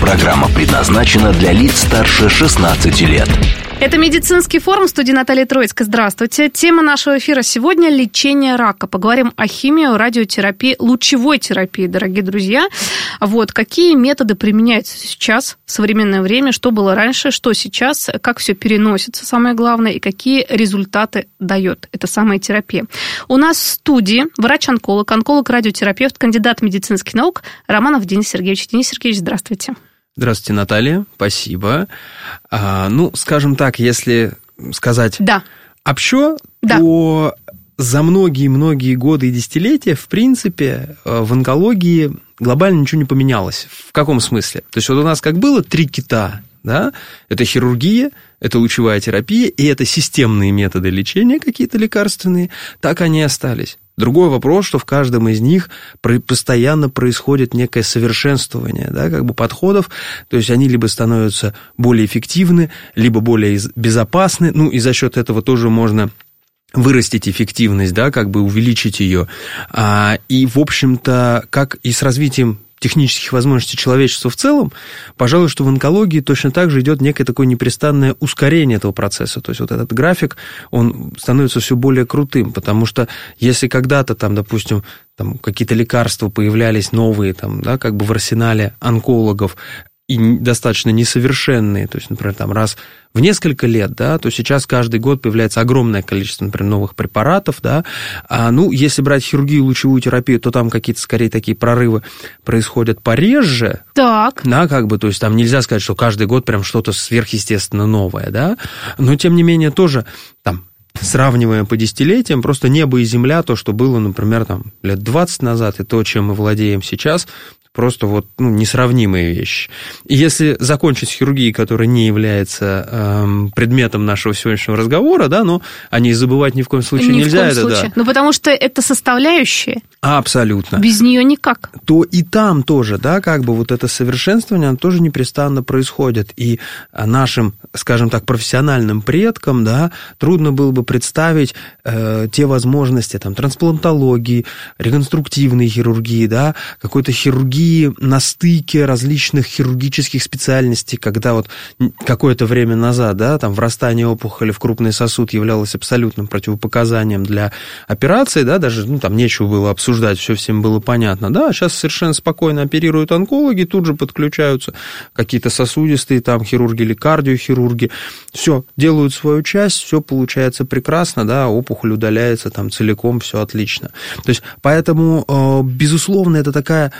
Программа предназначена для лиц старше 16 лет. Это медицинский форум студии Наталья Троицкая. Здравствуйте. Тема нашего эфира сегодня – лечение рака. Поговорим о химии, радиотерапии, лучевой терапии, дорогие друзья. Вот, какие методы применяются сейчас, в современное время, что было раньше, что сейчас, как все переносится, самое главное, и какие результаты дает эта самая терапия. У нас в студии врач-онколог, онколог-радиотерапевт, кандидат медицинских наук Романов Денис Сергеевич. Денис Сергеевич, здравствуйте. Здравствуйте, Наталья, спасибо. А, ну, скажем так, если сказать да. общо, да. то за многие-многие годы и десятилетия, в принципе, э, в онкологии глобально ничего не поменялось. В каком смысле? То есть вот у нас как было три кита, да, это хирургия, это лучевая терапия, и это системные методы лечения какие-то лекарственные, так они и остались. Другой вопрос, что в каждом из них постоянно происходит некое совершенствование да, как бы подходов, то есть они либо становятся более эффективны, либо более безопасны, ну и за счет этого тоже можно вырастить эффективность, да, как бы увеличить ее. А, и, в общем-то, как и с развитием технических возможностей человечества в целом, пожалуй, что в онкологии точно так же идет некое такое непрестанное ускорение этого процесса. То есть вот этот график, он становится все более крутым, потому что если когда-то там, допустим, там какие-то лекарства появлялись новые, там, да, как бы в арсенале онкологов, и достаточно несовершенные, то есть, например, там раз в несколько лет, да, то сейчас каждый год появляется огромное количество, например, новых препаратов, да, а, ну, если брать хирургию, лучевую терапию, то там какие-то, скорее, такие прорывы происходят пореже. Так. Да, как бы, то есть там нельзя сказать, что каждый год прям что-то сверхъестественно новое, да, но, тем не менее, тоже там сравниваем по десятилетиям, просто небо и земля, то, что было, например, там, лет 20 назад, и то, чем мы владеем сейчас, просто вот ну, несравнимые вещи. И если закончить хирургией, которая не является эм, предметом нашего сегодняшнего разговора, да, но о ней забывать ни в коем случае ни нельзя. В коем это, случае. Да. Ну, потому что это составляющая. Абсолютно. Без нее никак. То и там тоже, да, как бы вот это совершенствование, оно тоже непрестанно происходит. И нашим, скажем так, профессиональным предкам, да, трудно было бы представить э, те возможности там трансплантологии, реконструктивной хирургии, да, какой-то хирургии хирургии на стыке различных хирургических специальностей, когда вот какое-то время назад, да, там врастание опухоли в крупный сосуд являлось абсолютным противопоказанием для операции, да, даже, ну, там нечего было обсуждать, все всем было понятно, да, сейчас совершенно спокойно оперируют онкологи, тут же подключаются какие-то сосудистые там хирурги или кардиохирурги, все, делают свою часть, все получается прекрасно, да, опухоль удаляется там целиком, все отлично. То есть, поэтому, э, безусловно, это такая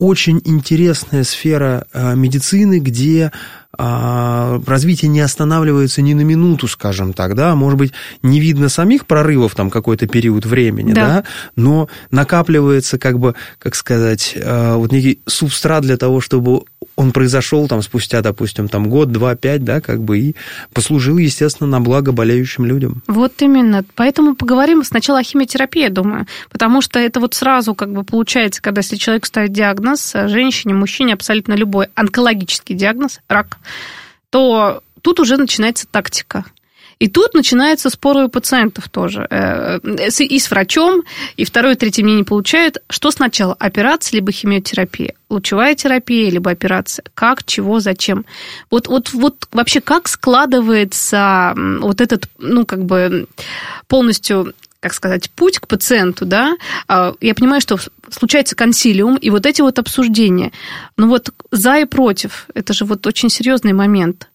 очень интересная сфера э, медицины, где развитие не останавливается ни на минуту, скажем так, да, может быть, не видно самих прорывов там какой-то период времени, да. да, но накапливается как бы, как сказать, э, вот некий субстрат для того, чтобы он произошел там спустя, допустим, там год, два, пять, да, как бы, и послужил, естественно, на благо болеющим людям. Вот именно. Поэтому поговорим сначала о химиотерапии, я думаю, потому что это вот сразу как бы получается, когда если человек ставит диагноз, женщине, мужчине, абсолютно любой онкологический диагноз, рак, то тут уже начинается тактика. И тут начинаются споры у пациентов тоже. Э, и с врачом, и второе, третье мнение получают. Что сначала, операция либо химиотерапия? Лучевая терапия либо операция? Как, чего, зачем? Вот, вот, вот вообще как складывается вот этот, ну, как бы полностью как сказать, путь к пациенту, да, а, я понимаю, что случается консилиум, и вот эти вот обсуждения. Но вот за и против, это же вот очень серьезный момент.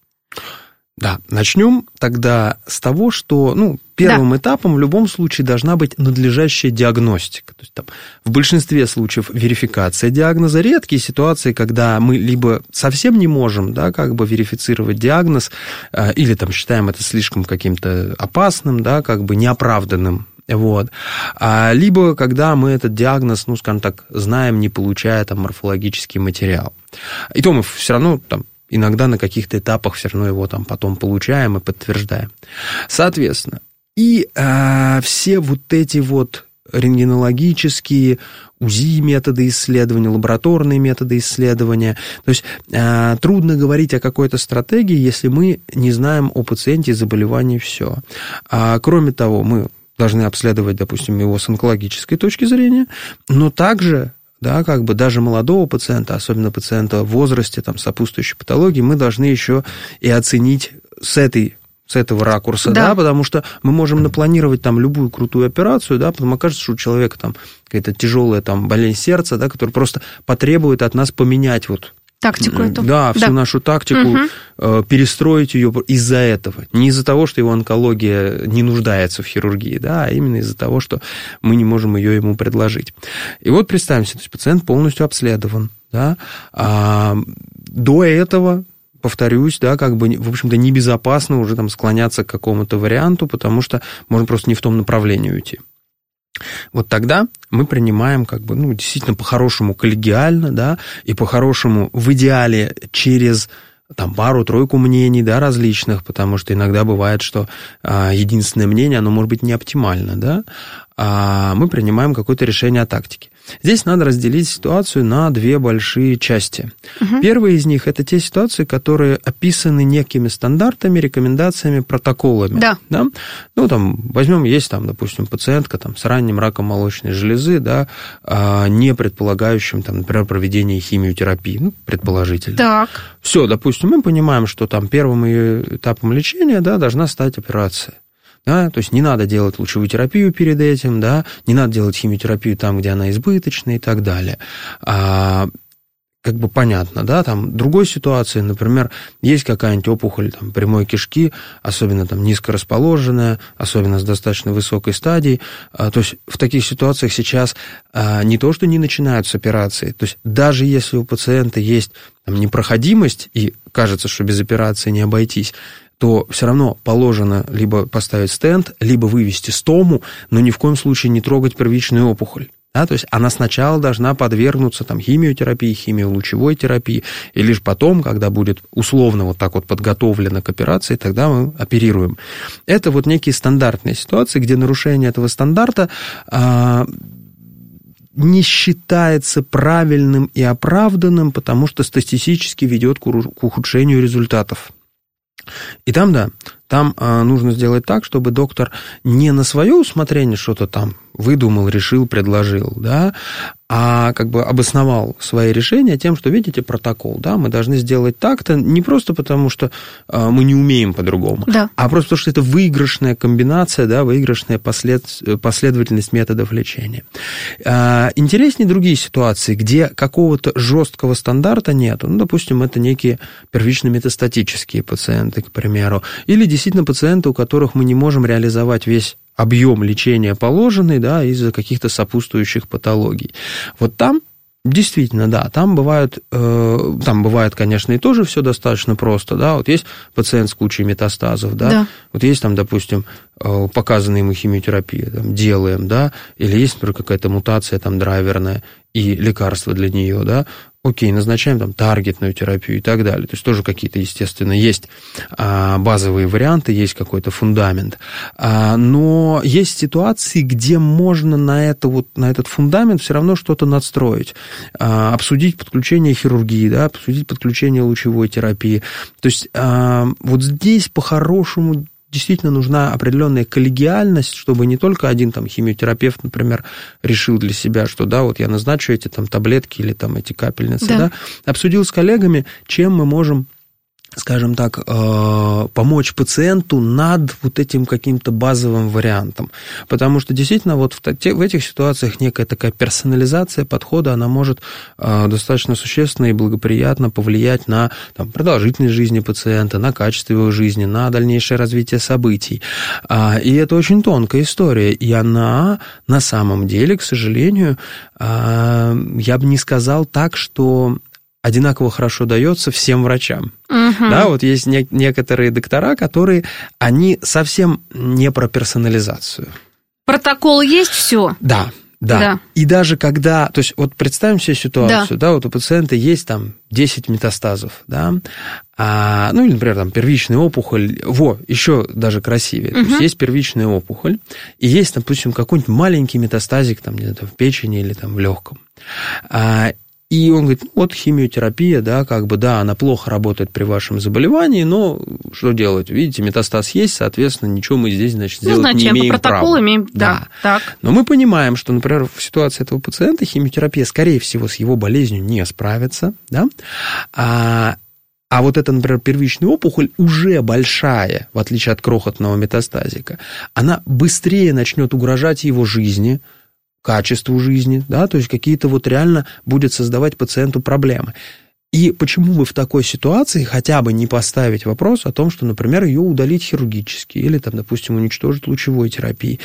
Да, начнем тогда с того, что ну, первым да. этапом в любом случае должна быть надлежащая диагностика. То есть, там, в большинстве случаев верификация диагноза. Редкие ситуации, когда мы либо совсем не можем да, как бы верифицировать диагноз, э, или там, считаем это слишком каким-то опасным, да, как бы неоправданным. Вот. А, либо когда мы этот диагноз, ну, скажем так, знаем, не получая там морфологический материал. И то мы все равно там иногда на каких-то этапах все равно его там потом получаем и подтверждаем. Соответственно, и э, все вот эти вот рентгенологические, УЗИ методы исследования, лабораторные методы исследования. То есть э, трудно говорить о какой-то стратегии, если мы не знаем о пациенте и заболевании все. А, кроме того, мы должны обследовать, допустим, его с онкологической точки зрения, но также да, как бы даже молодого пациента, особенно пациента в возрасте, там, сопутствующей патологии, мы должны еще и оценить с этой с этого ракурса, да. да, потому что мы можем напланировать там любую крутую операцию, да, потом окажется, что у человека там какая-то тяжелая там болезнь сердца, да, которая просто потребует от нас поменять вот Тактику эту. Да, всю да. нашу тактику, угу. перестроить ее из-за этого. Не из-за того, что его онкология не нуждается в хирургии, да, а именно из-за того, что мы не можем ее ему предложить. И вот представим себе, то есть пациент полностью обследован, да, а до этого повторюсь, да, как бы, в общем-то, небезопасно уже там склоняться к какому-то варианту, потому что можно просто не в том направлении уйти. Вот тогда мы принимаем как бы, ну, действительно по-хорошему коллегиально, да, и по-хорошему в идеале через там пару-тройку мнений, да, различных, потому что иногда бывает, что а, единственное мнение, оно может быть не оптимально, да, а мы принимаем какое-то решение о тактике. Здесь надо разделить ситуацию на две большие части. Угу. Первая из них это те ситуации, которые описаны некими стандартами, рекомендациями, протоколами. Да. да? Ну, там, возьмем, есть там, допустим, пациентка там, с ранним раком молочной железы, да, а, не предполагающим, там, например, проведение химиотерапии, ну, предположительно. Так. Все, допустим, мы понимаем, что там первым этапом лечения, да, должна стать операция. Да, то есть не надо делать лучевую терапию перед этим, да, не надо делать химиотерапию там, где она избыточна и так далее. А, как бы понятно, да, там другой ситуации, например, есть какая-нибудь опухоль там, прямой кишки, особенно там низко расположенная, особенно с достаточно высокой стадией, а, то есть в таких ситуациях сейчас а, не то, что не начинают с операции, то есть даже если у пациента есть там, непроходимость и кажется, что без операции не обойтись, то все равно положено либо поставить стенд, либо вывести стому, но ни в коем случае не трогать первичную опухоль. Да, то есть она сначала должна подвергнуться там, химиотерапии, химиолучевой терапии, и лишь потом, когда будет условно вот так вот подготовлена к операции, тогда мы оперируем. Это вот некие стандартные ситуации, где нарушение этого стандарта а, не считается правильным и оправданным, потому что статистически ведет к ухудшению результатов. И там, да, там а, нужно сделать так, чтобы доктор не на свое усмотрение что-то там выдумал, решил, предложил, да, а как бы обосновал свои решения тем, что, видите, протокол, да, мы должны сделать так-то не просто потому, что а, мы не умеем по-другому, да. а просто потому, что это выигрышная комбинация, да, выигрышная послед... последовательность методов лечения. А, интереснее другие ситуации, где какого-то жесткого стандарта нет. Ну, допустим, это некие первично-метастатические пациенты, к примеру, или действительно пациенты, у которых мы не можем реализовать весь объем лечения положенный, да, из-за каких-то сопутствующих патологий. Вот там Действительно, да, там бывают, э, там бывает, конечно, и тоже все достаточно просто, да, вот есть пациент с кучей метастазов, да, да. вот есть там, допустим, э, показанная ему химиотерапия, там, делаем, да, или есть, например, какая-то мутация там драйверная и лекарство для нее, да, окей, назначаем там таргетную терапию и так далее. То есть тоже какие-то, естественно, есть а, базовые варианты, есть какой-то фундамент. А, но есть ситуации, где можно на, это вот, на этот фундамент все равно что-то надстроить. А, обсудить подключение хирургии, да, обсудить подключение лучевой терапии. То есть вот здесь по-хорошему действительно нужна определенная коллегиальность, чтобы не только один там химиотерапевт, например, решил для себя, что да, вот я назначу эти там таблетки или там эти капельницы, да, да обсудил с коллегами, чем мы можем скажем так, э, помочь пациенту над вот этим каким-то базовым вариантом. Потому что действительно вот в, этих ситуациях некая такая персонализация подхода, она может э, достаточно существенно и благоприятно повлиять на там, продолжительность жизни пациента, на качество его жизни, на дальнейшее развитие событий. А, и это очень тонкая история. И она на самом деле, к сожалению, а, я бы не сказал так, что одинаково хорошо дается всем врачам. Угу. Да, вот есть не, некоторые доктора, которые, они совсем не про персонализацию. Протокол есть все? Да, Да. Да. И даже когда, то есть вот представим себе ситуацию, да, вот у пациента есть там 10 метастазов, да, а, ну или, например, там первичная опухоль, во, еще даже красивее, то есть есть первичная опухоль, и есть, допустим, какой-нибудь маленький метастазик там где-то в печени или там в легком. А, и он говорит, ну, вот химиотерапия, да, как бы, да, она плохо работает при вашем заболевании, но что делать? Видите, метастаз есть, соответственно, ничего мы здесь, значит, Ну, сделать не зачем? По имеем протоколу права. имеем, да. Так. Но мы понимаем, что, например, в ситуации этого пациента химиотерапия, скорее всего, с его болезнью не справится, да, а, а вот эта, например, первичная опухоль уже большая, в отличие от крохотного метастазика, она быстрее начнет угрожать его жизни, качеству жизни, да, то есть какие-то вот реально будет создавать пациенту проблемы. И почему бы в такой ситуации хотя бы не поставить вопрос о том, что, например, ее удалить хирургически или, там, допустим, уничтожить лучевой терапией?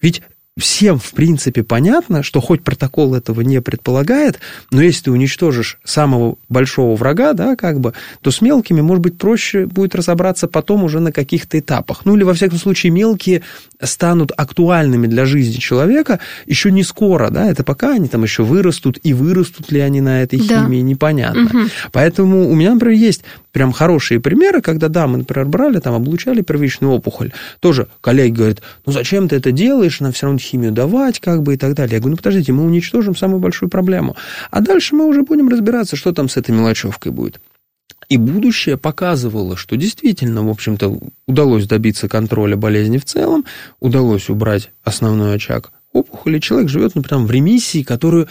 Ведь всем, в принципе, понятно, что хоть протокол этого не предполагает, но если ты уничтожишь самого большого врага, да, как бы, то с мелкими, может быть, проще будет разобраться потом уже на каких-то этапах. Ну, или, во всяком случае, мелкие станут актуальными для жизни человека еще не скоро, да, это пока они там еще вырастут, и вырастут ли они на этой Да. химии, непонятно. Поэтому у меня, например, есть прям хорошие примеры, когда, да, мы, например, брали, там, облучали первичную опухоль. Тоже коллеги говорят, ну, зачем ты это делаешь, нам все равно химию давать, как бы, и так далее. Я говорю, ну, подождите, мы уничтожим самую большую проблему. А дальше мы уже будем разбираться, что там с этой мелочевкой будет. И будущее показывало, что действительно, в общем-то, удалось добиться контроля болезни в целом, удалось убрать основной очаг опухоли, человек живет, например, в ремиссии, которую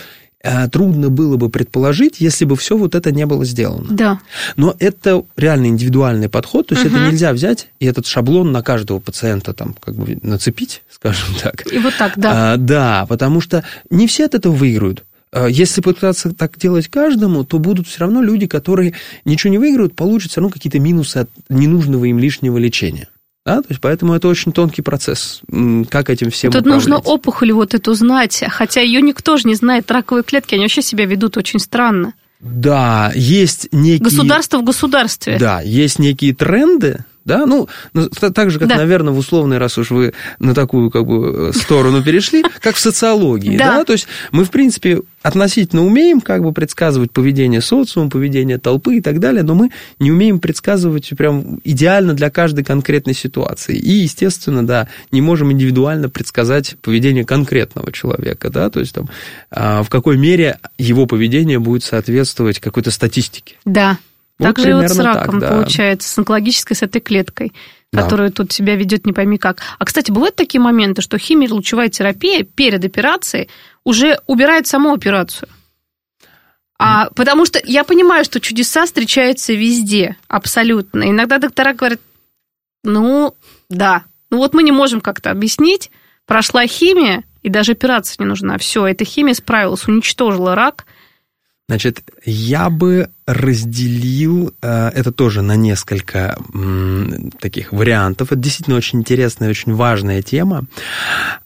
трудно было бы предположить, если бы все вот это не было сделано. Да. Но это реально индивидуальный подход, то есть это нельзя взять и этот шаблон на каждого пациента там как бы нацепить, скажем так. И вот так, да. А, да, потому что не все от этого выиграют. А, Если пытаться так делать каждому, то будут все равно люди, которые ничего не выиграют, получат все равно какие-то минусы от ненужного им лишнего лечения. Да, то есть поэтому это очень тонкий процесс, как этим всем Тут нужно управлять. опухоль вот эту знать, хотя ее никто же не знает. Раковые клетки, они вообще себя ведут очень странно. Да, есть некие... Государство в государстве. Да, есть некие тренды, да, ну, ну, так же, как, Да. наверное, в условной, раз уж вы на такую, как бы, э, сторону перешли, как в социологии, Да. да, то есть мы, в принципе, относительно умеем, как бы, предсказывать поведение социума, поведение толпы и так далее, но мы не умеем предсказывать прям идеально для каждой конкретной ситуации. И, естественно, да, не можем индивидуально предсказать поведение конкретного человека, да, то есть там, а, в какой мере его поведение будет соответствовать какой-то статистике. Да. Вот так же и вот с примерно так, раком да. получается, с онкологической, с этой клеткой, Да. которая тут себя ведет не пойми как. А, кстати, бывают такие моменты, что химия лучевая терапия перед операцией уже убирает саму операцию. А, потому что я понимаю, что чудеса встречаются везде, абсолютно. Иногда доктора говорят, ну, да, ну вот мы не можем как-то объяснить, прошла химия, и даже операция не нужна. Все, эта химия справилась, уничтожила рак. Значит, я бы разделил э, это тоже на несколько таких вариантов. Это действительно очень интересная очень важная тема.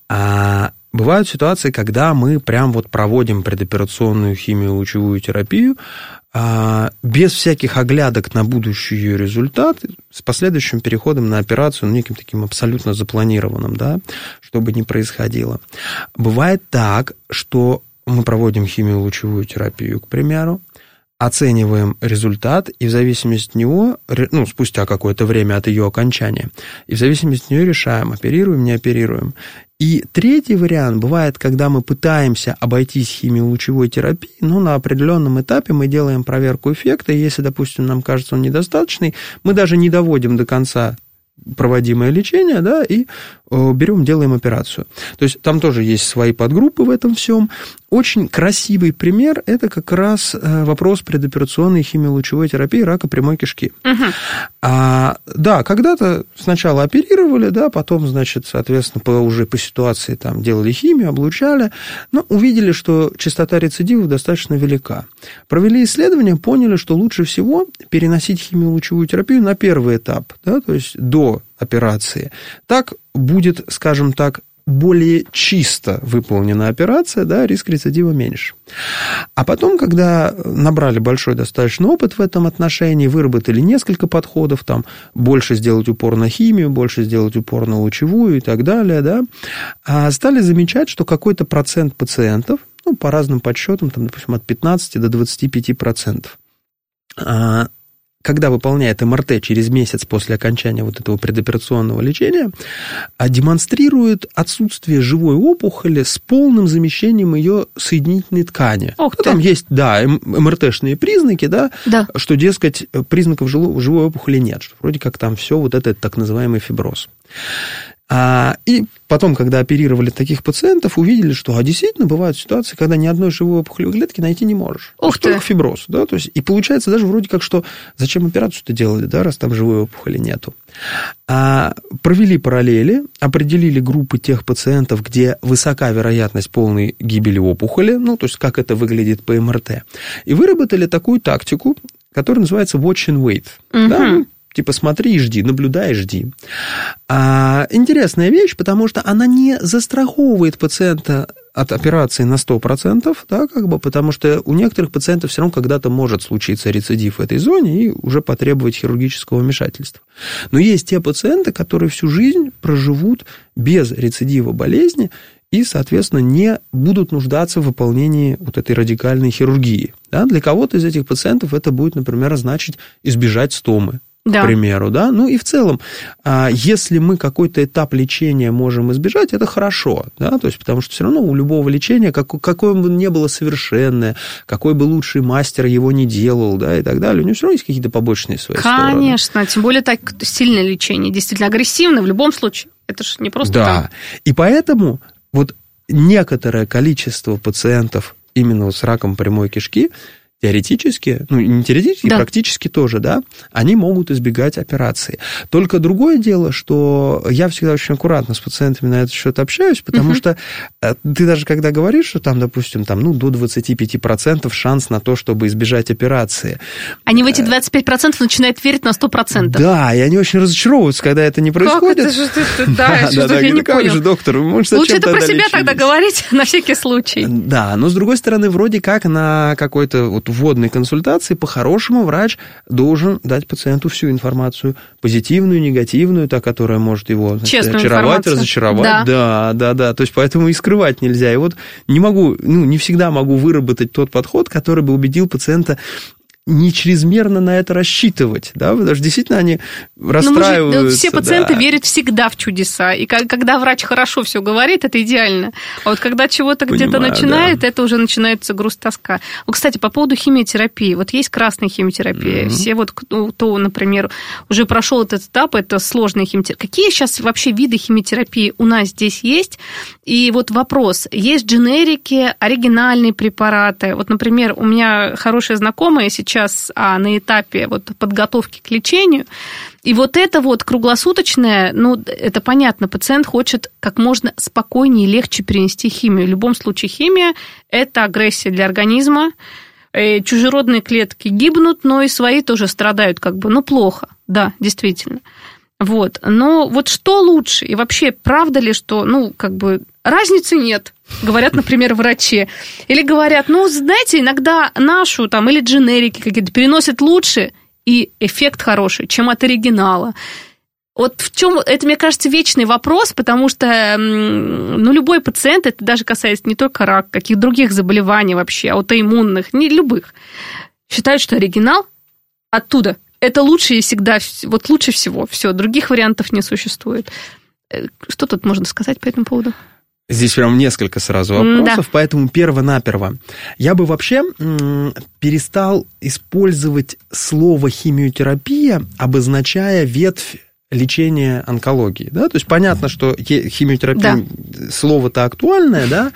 А, бывают ситуации, когда мы прям вот проводим предоперационную химиолучевую терапию а, без всяких оглядок на будущий ее результат, с последующим переходом на операцию, ну, неким таким абсолютно запланированным, да, чтобы не происходило. Бывает так, что мы проводим химиолучевую терапию, к примеру, оцениваем результат, и в зависимости от него, ну, спустя какое-то время от ее окончания, и в зависимости от нее решаем, оперируем, не оперируем. И третий вариант бывает, когда мы пытаемся обойтись химиолучевой терапией, но на определенном этапе мы делаем проверку эффекта, и если, допустим, нам кажется он недостаточный, мы даже не доводим до конца проводимое лечение, да, и берем, делаем операцию. То есть там тоже есть свои подгруппы в этом всем. Очень красивый пример – это как раз э, вопрос предоперационной химиолучевой терапии рака прямой кишки. А, да, когда-то сначала оперировали, да, потом, значит, соответственно, по, уже по ситуации там делали химию, облучали, но увидели, что частота рецидивов достаточно велика. Провели исследования, поняли, что лучше всего переносить химиолучевую терапию на первый этап, да, то есть до операции. Так будет, скажем так, более чисто выполнена операция, да, риск рецидива меньше. А потом, когда набрали большой достаточно опыт в этом отношении, выработали несколько подходов, там, больше сделать упор на химию, больше сделать упор на лучевую и так далее, да, а стали замечать, что какой-то процент пациентов, ну, по разным подсчетам, там, допустим, от 15 до 25 процентов, а, когда выполняет МРТ через месяц после окончания вот этого предоперационного лечения, а демонстрирует отсутствие живой опухоли с полным замещением ее соединительной ткани. Ох ну, там есть, да, МРТшные признаки, да, да, что, дескать, признаков живой опухоли нет, что вроде как там все вот это так называемый фиброз. А, и потом, когда оперировали таких пациентов, увидели, что а действительно бывают ситуации, когда ни одной живой опухолевой клетки найти не можешь. Ух ты! Только фиброз. Да? То есть, и получается даже вроде как, что зачем операцию-то делали, да, раз там живой опухоли нету. А, провели параллели, определили группы тех пациентов, где высока вероятность полной гибели опухоли, ну, то есть, как это выглядит по МРТ, и выработали такую тактику, которая называется watch and wait. Угу. Да? Типа смотри и жди, наблюдай и жди. А, интересная вещь, потому что она не застраховывает пациента от операции на 100%, да, как бы, потому что у некоторых пациентов все равно когда-то может случиться рецидив в этой зоне и уже потребовать хирургического вмешательства. Но есть те пациенты, которые всю жизнь проживут без рецидива болезни и, соответственно, не будут нуждаться в выполнении вот этой радикальной хирургии. Да? Для кого-то из этих пациентов это будет, например, значить избежать стомы, да. к примеру, да, ну и в целом, а, если мы какой-то этап лечения можем избежать, это хорошо, да, то есть потому что все равно у любого лечения, как, какое бы ни было совершенное, какой бы лучший мастер его не делал, да, и так далее, у него все равно есть какие-то побочные свои Конечно, стороны. тем более так сильное лечение, действительно агрессивное в любом случае, это же не просто Да, там. и поэтому вот некоторое количество пациентов именно вот с раком прямой кишки теоретически, ну не теоретически, Да. практически тоже, да, они могут избегать операции. Только другое дело, что я всегда очень аккуратно с пациентами на этот счет общаюсь, потому Мгм. что э, ты даже когда говоришь, что там, допустим, там, ну, до 25% шанс на то, чтобы избежать операции. Они в эти 25% начинают верить на 100%. Да, и они очень разочаровываются, когда это не Как происходит. это же ты- ты- да, что-то я говорю, не как же, доктор, вы, может, Лучше это про себя тогда говорить, на всякий случай. Да, но с другой стороны, вроде как на какой-то вот вводной консультации по-хорошему врач должен дать пациенту всю информацию, позитивную, негативную, та, которая может его значит, Честную очаровать, информацию. разочаровать. Да. да, да, да. То есть поэтому и скрывать нельзя. И вот не могу, ну, не всегда могу выработать тот подход, который бы убедил пациента не чрезмерно на это рассчитывать, да, потому что действительно они Ну, мы же, расстраиваются. ну, все пациенты да. верят всегда в чудеса. И ка- когда врач хорошо все говорит, это идеально. А вот когда чего-то где-то начинает, это уже начинается груз тоска. Вот, кстати, по поводу химиотерапии. Вот есть красная химиотерапия. Мгм. Все вот, кто, кто, например, уже прошел этот этап, это сложная химиотерапия. Какие сейчас вообще виды химиотерапии у нас здесь есть? И вот вопрос. Есть дженерики, оригинальные препараты. Вот, например, у меня хорошая знакомая сейчас а, на этапе вот, подготовки к лечению, и вот это вот круглосуточное, ну, это понятно, пациент хочет как можно спокойнее и легче перенести химию. В любом случае химия – это агрессия для организма, Э, чужеродные клетки гибнут, но и свои тоже страдают как бы, ну, плохо, да, действительно. Вот. Но вот что лучше? И вообще, правда ли, что, ну, как бы, разницы нет, говорят, например, врачи. Или говорят, ну, знаете, иногда нашу там или дженерики какие-то переносят лучше, и эффект хороший, чем от оригинала. Вот в чем это, мне кажется, вечный вопрос, потому что ну, любой пациент, это даже касается не только рака, каких других заболеваний вообще, аутоиммунных, не любых, считают, что оригинал оттуда это лучше и всегда, вот лучше всего, все, других вариантов не существует. Э, Что тут можно сказать по этому поводу? Здесь прям несколько сразу вопросов, поэтому перво-наперво. Я бы вообще перестал использовать слово химиотерапия, обозначая ветвь лечения онкологии. Да? То есть понятно, что химиотерапия слово-то актуальное, да,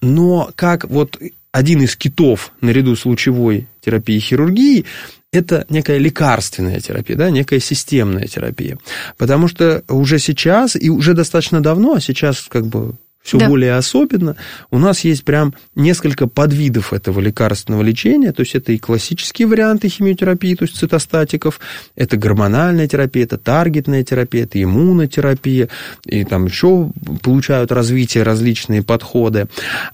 но как вот один из китов наряду с лучевой терапией и хирургией, это некая лекарственная терапия, да, некая системная терапия. Потому что уже сейчас, и уже достаточно давно, а сейчас как бы все да. более особенно. У нас есть прям несколько подвидов этого лекарственного лечения, то есть это и классические варианты химиотерапии, то есть цитостатиков, это гормональная терапия, это таргетная терапия, это иммунотерапия, и там еще получают развитие различные подходы.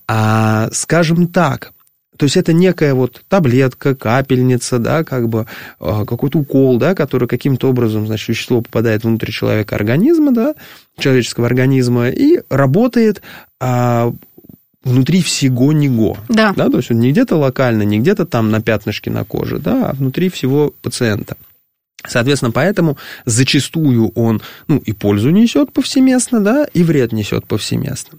А, скажем так, то есть это некая вот таблетка, капельница, да, как бы а, какой-то укол, да, который каким-то образом, значит, вещество попадает внутрь человека организма, да, человеческого организма и работает а, внутри всего него. Да. да. То есть он не где-то локально, не где-то там на пятнышке на коже, да, а внутри всего пациента. Соответственно, поэтому зачастую он ну, и пользу несет повсеместно, да, и вред несет повсеместно.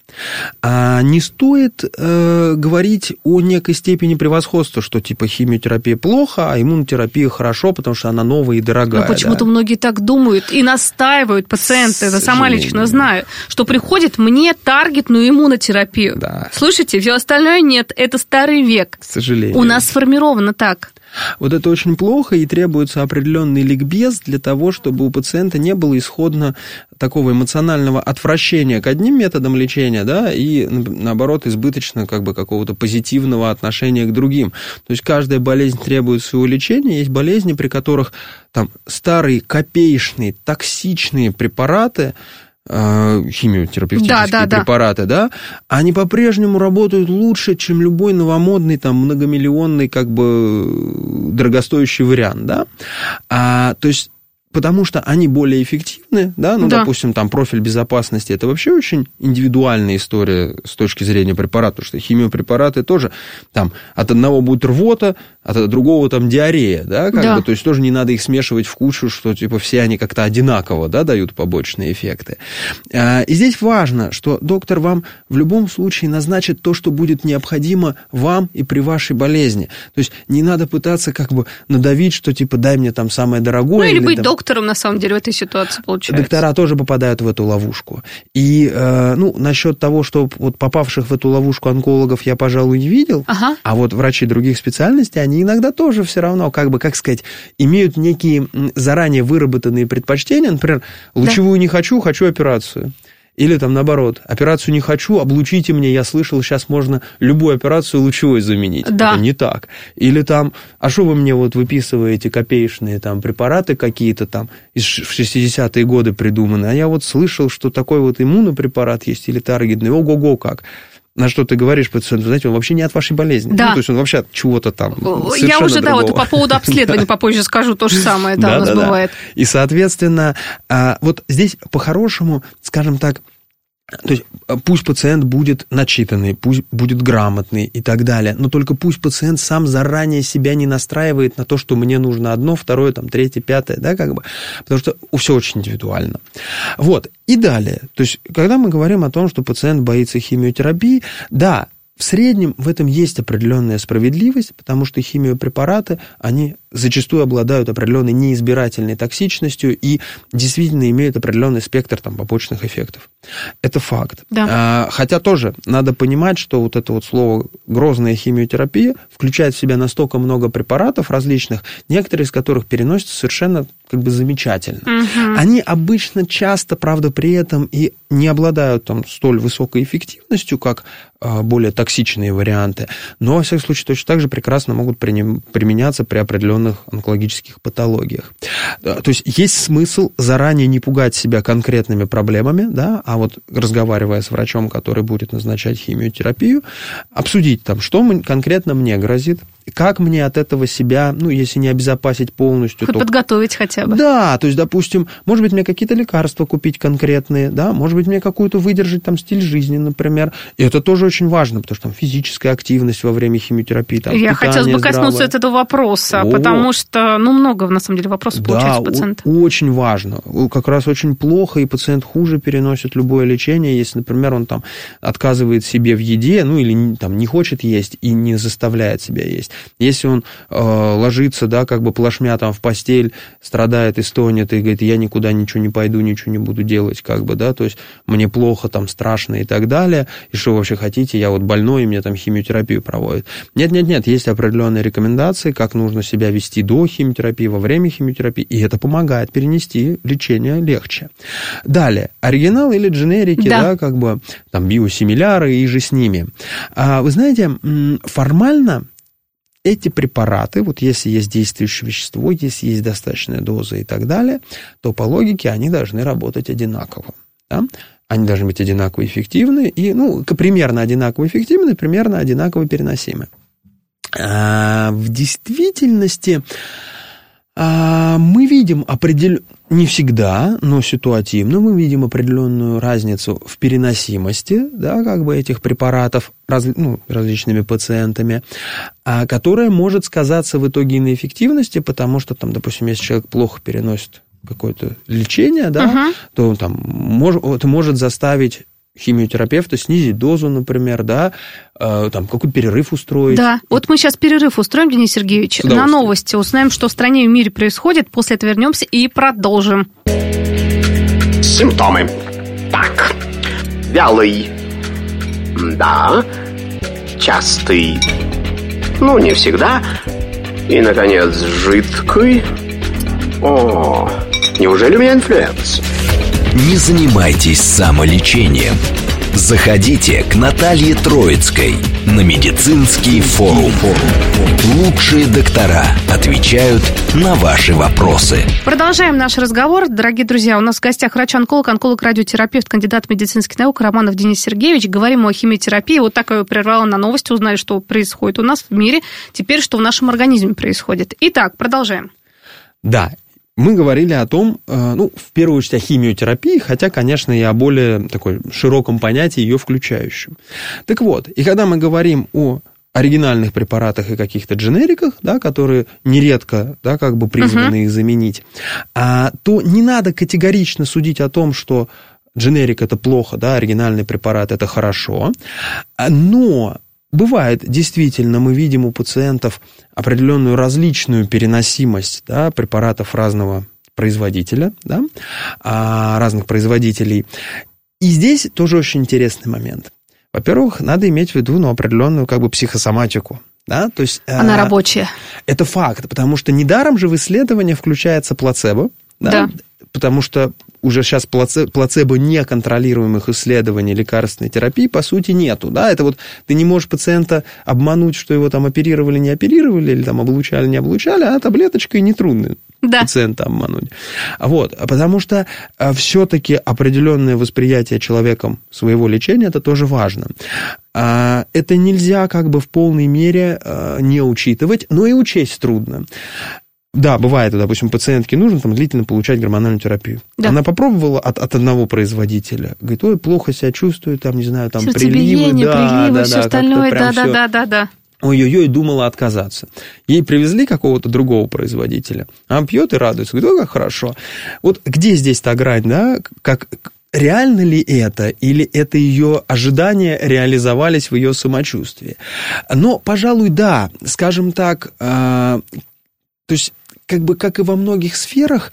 А не стоит э, говорить о некой степени превосходства, что типа химиотерапия плохо, а иммунотерапия хорошо, потому что она новая и дорогая. Но почему-то да. многие так думают и настаивают пациенты. Это сама лично знаю, что приходит мне таргетную иммунотерапию. Да. Слушайте, все остальное нет, это старый век. К сожалению. У нас сформировано так. Вот это очень плохо, и требуется определенный ликбез для того, чтобы у пациента не было исходно такого эмоционального отвращения к одним методам лечения, да, и наоборот избыточно как бы какого-то позитивного отношения к другим. То есть каждая болезнь требует своего лечения, есть болезни, при которых там старые копеечные токсичные препараты химиотерапевтические да, да, препараты, да. да, они по-прежнему работают лучше, чем любой новомодный, там, многомиллионный, как бы, дорогостоящий вариант, да. А, то есть потому что они более эффективны, да, ну, да. допустим, там профиль безопасности, это вообще очень индивидуальная история с точки зрения препарата, потому что химиопрепараты тоже, там, от одного будет рвота, от другого там диарея, да, как да. бы, то есть тоже не надо их смешивать в кучу, что, типа, все они как-то одинаково, да, дают побочные эффекты. А, и здесь важно, что доктор вам в любом случае назначит то, что будет необходимо вам и при вашей болезни. То есть не надо пытаться как бы надавить, что, типа, дай мне там самое дорогое. Ну, или, или быть там... доктор доктором, на самом деле, в этой ситуации получается. Доктора тоже попадают в эту ловушку. И, э, ну, насчет того, что вот попавших в эту ловушку онкологов я, пожалуй, не видел, ага. а вот врачи других специальностей, они иногда тоже все равно, как бы, как сказать, имеют некие заранее выработанные предпочтения. Например, лучевую да. не хочу, хочу операцию. Или там наоборот, операцию не хочу, облучите мне, я слышал, сейчас можно любую операцию лучевой заменить. Да. Это не так. Или там, а что вы мне вот выписываете копеечные там препараты какие-то там из 60-е годы придуманные, а я вот слышал, что такой вот иммунопрепарат есть или таргетный, ого-го как на что ты говоришь пациенту, знаете, он вообще не от вашей болезни. Да. Ну, то есть он вообще от чего-то там Я уже, другого. да, вот по поводу обследования попозже скажу то же самое, да, у нас бывает. И, соответственно, а, вот здесь по-хорошему, скажем так, то есть э, пусть пациент будет начитанный, пусть будет грамотный и так далее, но только пусть пациент сам заранее себя не настраивает на то, что мне нужно одно, второе, там, третье, пятое, да, как бы, потому что все очень индивидуально. Вот, и далее, то есть когда мы говорим о том, что пациент боится химиотерапии, да, в среднем в этом есть определенная справедливость, потому что химиопрепараты, они зачастую обладают определенной неизбирательной токсичностью и действительно имеют определенный спектр там, побочных эффектов. Это факт. Да. А, хотя тоже надо понимать, что вот это вот слово «грозная химиотерапия» включает в себя настолько много препаратов различных, некоторые из которых переносятся совершенно как бы замечательно. Угу. Они обычно часто, правда, при этом и не обладают там столь высокой эффективностью, как а, более токсичные варианты, но, во всяком случае, точно так же прекрасно могут применяться при определенных онкологических патологиях. То есть есть смысл заранее не пугать себя конкретными проблемами, да, а вот разговаривая с врачом, который будет назначать химиотерапию, обсудить там, что конкретно мне грозит, как мне от этого себя, ну, если не обезопасить полностью, Хоть то... подготовить хотя бы. Да, то есть, допустим, может быть, мне какие-то лекарства купить конкретные, да, может быть, мне какую-то выдержать там стиль жизни, например. И это тоже очень важно, потому что там физическая активность во время химиотерапии, там, Я хотела бы коснуться здравое. этого вопроса, О. потому что, ну, много, на самом деле, вопросов да, получается у пациента. очень важно. Как раз очень плохо, и пациент хуже переносит любое лечение, если, например, он там отказывает себе в еде, ну, или там не хочет есть и не заставляет себя есть. Если он э, ложится, да, как бы плашмя там в постель, страдает и стонет, и говорит, я никуда ничего не пойду, ничего не буду делать, как бы, да, то есть мне плохо, там, страшно и так далее, и что вы вообще хотите, я вот больной, и мне там химиотерапию проводят. Нет-нет-нет, есть определенные рекомендации, как нужно себя вести до химиотерапии, во время химиотерапии, и это помогает перенести лечение легче. Далее, оригинал или дженерики, да, да как бы, там, биосимиляры и же с ними. А, вы знаете, формально эти препараты, вот если есть действующее вещество, если есть достаточная доза и так далее, то по логике они должны работать одинаково. Да? Они должны быть одинаково эффективны и, ну, примерно одинаково эффективны, примерно одинаково переносимы. А в действительности а, мы видим определенную, не всегда, но ситуативно мы видим определенную разницу в переносимости, да, как бы этих препаратов раз, ну, различными пациентами, а, которая может сказаться в итоге и на эффективности, потому что, там, допустим, если человек плохо переносит какое-то лечение, да, uh-huh. то там мож, это может заставить химиотерапевта снизить дозу, например, да, э, там какой-то перерыв устроить. Да, вот мы сейчас перерыв устроим, Денис Сергеевич, на новости, узнаем, что в стране и в мире происходит, после этого вернемся и продолжим. Симптомы. Так, вялый, да, частый, ну, не всегда, и, наконец, жидкий. О, неужели у меня инфлюенс? Не занимайтесь самолечением. Заходите к Наталье Троицкой на медицинский форум. Лучшие доктора отвечают на ваши вопросы. Продолжаем наш разговор. Дорогие друзья, у нас в гостях врач-онколог, онколог-радиотерапевт, кандидат медицинских наук Романов Денис Сергеевич. Говорим о химиотерапии. Вот так я прервала на новости, узнали, что происходит у нас в мире. Теперь, что в нашем организме происходит. Итак, продолжаем. Да, мы говорили о том, э, ну, в первую очередь о химиотерапии, хотя, конечно, и о более такой широком понятии ее включающем. Так вот, и когда мы говорим о оригинальных препаратах и каких-то дженериках, да, которые нередко, да, как бы призваны uh-huh. их заменить, а, то не надо категорично судить о том, что дженерик это плохо, да, оригинальный препарат это хорошо, но Бывает, действительно, мы видим у пациентов определенную различную переносимость да, препаратов разного производителя, да, а, разных производителей. И здесь тоже очень интересный момент. Во-первых, надо иметь в виду ну, определенную как бы психосоматику. Да? То есть, Она э, рабочая. Это факт, потому что недаром же в исследование включается плацебо, да? да. Потому что уже сейчас плацебо неконтролируемых исследований лекарственной терапии по сути нету. Да? Это вот ты не можешь пациента обмануть, что его там оперировали, не оперировали, или там облучали, не облучали, а таблеточкой нетрудно да. пациента обмануть. Вот, потому что а, все-таки определенное восприятие человеком своего лечения это тоже важно. А, это нельзя как бы в полной мере а, не учитывать, но и учесть трудно. Да, бывает, допустим, пациентке нужно там длительно получать гормональную терапию. Да. Она попробовала от, от одного производителя. Говорит, ой, плохо себя чувствую, там, не знаю, там приливы, да, приливы, да, все да, остальное, да, да, да, да, да. Ой-ой-ой, думала отказаться. Ей привезли какого-то другого производителя. Она пьет и радуется. Говорит, ой, как хорошо. Вот где здесь та грань, да? Как, реально ли это, или это ее ожидания реализовались в ее самочувствии. Но, пожалуй, да, скажем так, э, то есть как бы как и во многих сферах,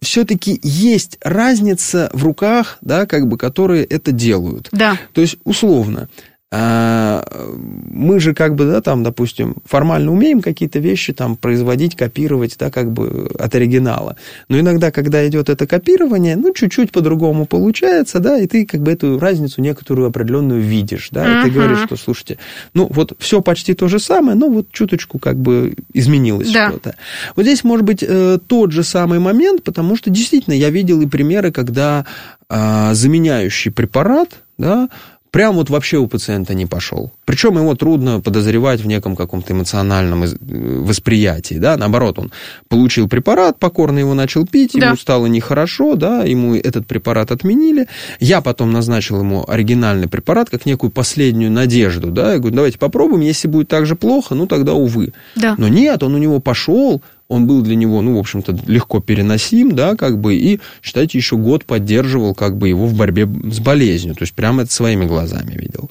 все-таки есть разница в руках, да, как бы, которые это делают. Да. То есть, условно, мы же как бы, да, там, допустим, формально умеем какие-то вещи там производить, копировать, да, как бы от оригинала. Но иногда, когда идет это копирование, ну, чуть-чуть по-другому получается, да, и ты как бы эту разницу некоторую определенную видишь, да, uh-huh. и ты говоришь, что, слушайте, ну, вот все почти то же самое, но вот чуточку как бы изменилось да. что-то. Вот здесь может быть э, тот же самый момент, потому что действительно я видел и примеры, когда э, заменяющий препарат, да, прям вот вообще у пациента не пошел. Причем его трудно подозревать в неком каком-то эмоциональном э, восприятии, да, наоборот, он получил препарат, покорно его начал пить, да. ему стало нехорошо, да, ему этот препарат отменили, я потом назначил ему оригинальный препарат как некую последнюю надежду, да, я говорю, давайте попробуем, если будет так же плохо, ну тогда увы. Да. Но нет, он у него пошел, он был для него, ну, в общем-то, легко переносим, да, как бы, и, считайте, еще год поддерживал, как бы, его в борьбе с болезнью, то есть прямо это своими глазами видел.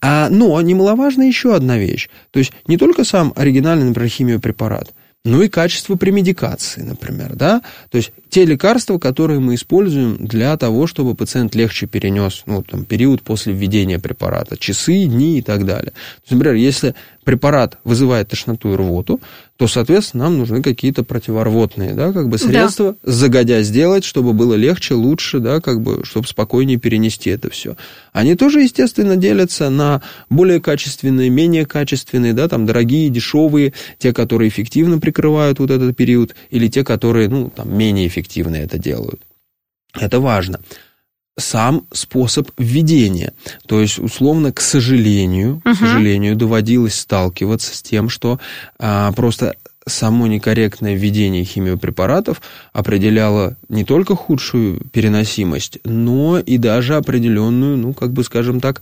А, но немаловажна еще одна вещь, то есть не только сам оригинальный, например, химиопрепарат, ну и качество премедикации, например, да, то есть те лекарства, которые мы используем для того, чтобы пациент легче перенес, ну, там, период после введения препарата, часы, дни и так далее. То есть, например, если препарат вызывает тошноту и рвоту, то, соответственно, нам нужны какие-то противорвотные, да, как бы средства, да. загодя сделать, чтобы было легче, лучше, да, как бы, чтобы спокойнее перенести это все. Они тоже, естественно, делятся на более качественные, менее качественные, да, там, дорогие, дешевые, те, которые эффективно прикрывают вот этот период, или те, которые, ну, там, менее эффективно это делают. Это важно сам способ введения. То есть, условно, к сожалению, uh-huh. к сожалению, доводилось сталкиваться с тем, что а, просто само некорректное введение химиопрепаратов определяло не только худшую переносимость, но и даже определенную, ну, как бы, скажем так,